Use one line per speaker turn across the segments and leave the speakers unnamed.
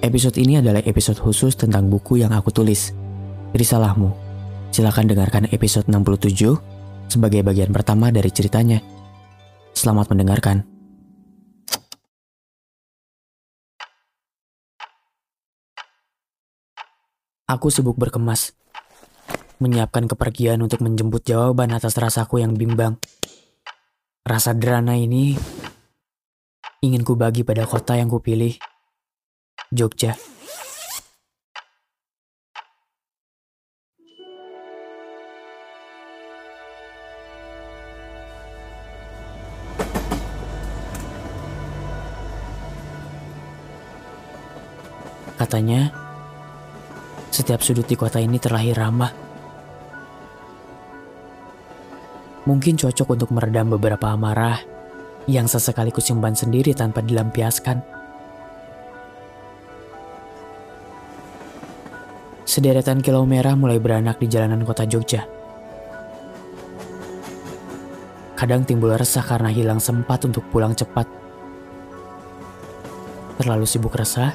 Episode ini adalah episode khusus tentang buku yang aku tulis, Risalahmu. Silahkan dengarkan episode 67 sebagai bagian pertama dari ceritanya. Selamat mendengarkan. Aku sibuk berkemas, menyiapkan kepergian untuk menjemput jawaban atas rasaku yang bimbang. Rasa derana ini ingin ku bagi pada kota yang kupilih, Jogja. Katanya, setiap sudut di kota ini terlahir ramah. Mungkin cocok untuk meredam beberapa amarah yang sesekali kusimpan sendiri tanpa dilampiaskan. Sederetan kilau merah mulai beranak di jalanan kota Jogja. Kadang timbul resah karena hilang sempat untuk pulang cepat. Terlalu sibuk resah,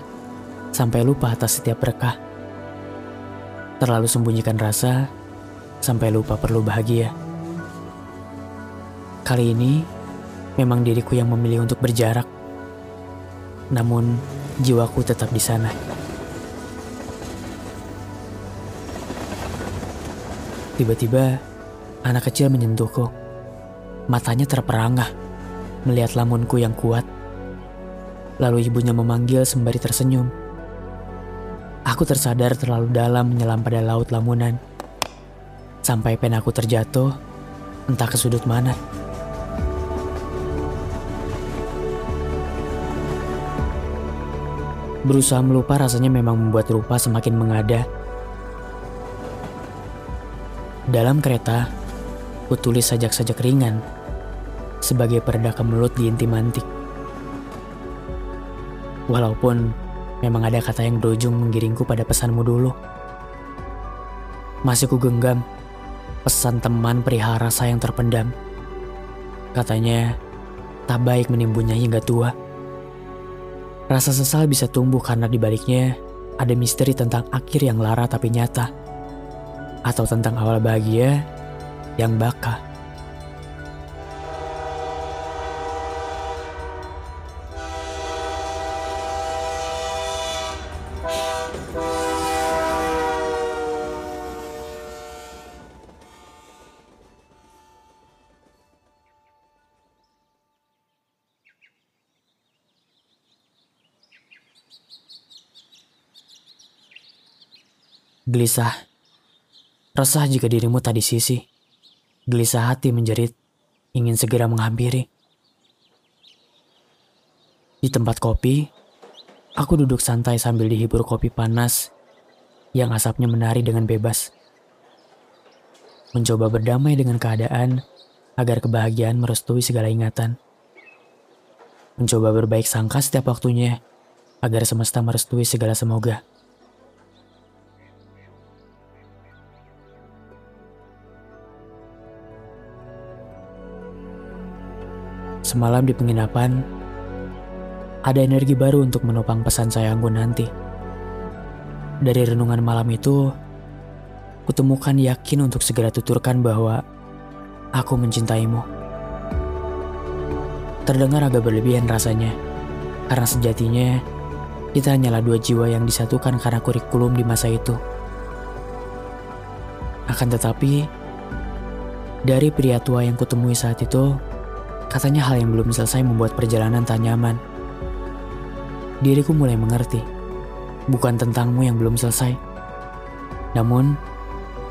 sampai lupa atas setiap berkah. Terlalu sembunyikan rasa, sampai lupa perlu bahagia. Kali ini, memang diriku yang memilih untuk berjarak. Namun, jiwaku tetap di sana. Tiba-tiba, anak kecil menyentuhku. Matanya terperangah, melihat lamunku yang kuat. Lalu ibunya memanggil sembari tersenyum. Aku tersadar terlalu dalam menyelam pada laut lamunan. Sampai penaku terjatuh, entah ke sudut mana. Berusaha melupa rasanya memang membuat rupa semakin mengada. Dalam kereta, ku tulis sajak-sajak ringan sebagai pereda kemelut di inti mantik. Walaupun memang ada kata yang berujung menggiringku pada pesanmu dulu. Masih ku genggam pesan teman perihal rasa yang terpendam. Katanya, tak baik menimbunnya hingga tua. Rasa sesal bisa tumbuh karena di baliknya ada misteri tentang akhir yang lara tapi nyata. Atau tentang awal bahagia yang baka. Gelisah. Resah jika dirimu tak di sisi. Gelisah hati menjerit, ingin segera menghampiri. Di tempat kopi, aku duduk santai sambil dihibur kopi panas yang asapnya menari dengan bebas. Mencoba berdamai dengan keadaan agar kebahagiaan merestui segala ingatan. Mencoba berbaik sangka setiap waktunya agar semesta merestui segala semoga. Semalam di penginapan, ada energi baru untuk menopang pesan sayangku nanti. Dari renungan malam itu, kutemukan yakin untuk segera tuturkan bahwa aku mencintaimu. Terdengar agak berlebihan rasanya, karena sejatinya kita hanyalah dua jiwa yang disatukan karena kurikulum di masa itu. Akan tetapi, dari pria tua yang kutemui saat itu, Katanya hal yang belum selesai membuat perjalanan tak nyaman. Diriku mulai mengerti, bukan tentangmu yang belum selesai. Namun,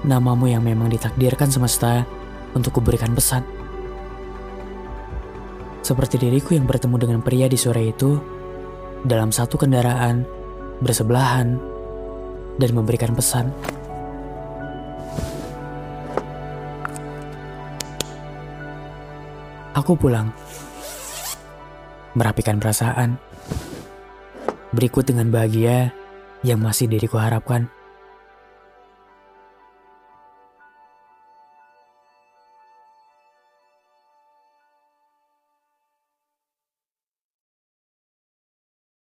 namamu yang memang ditakdirkan semesta untuk kuberikan pesan. Seperti diriku yang bertemu dengan pria di sore itu, dalam satu kendaraan, bersebelahan, dan memberikan pesan. Aku pulang. Merapikan perasaan. Berikut dengan bahagia yang masih diriku harapkan.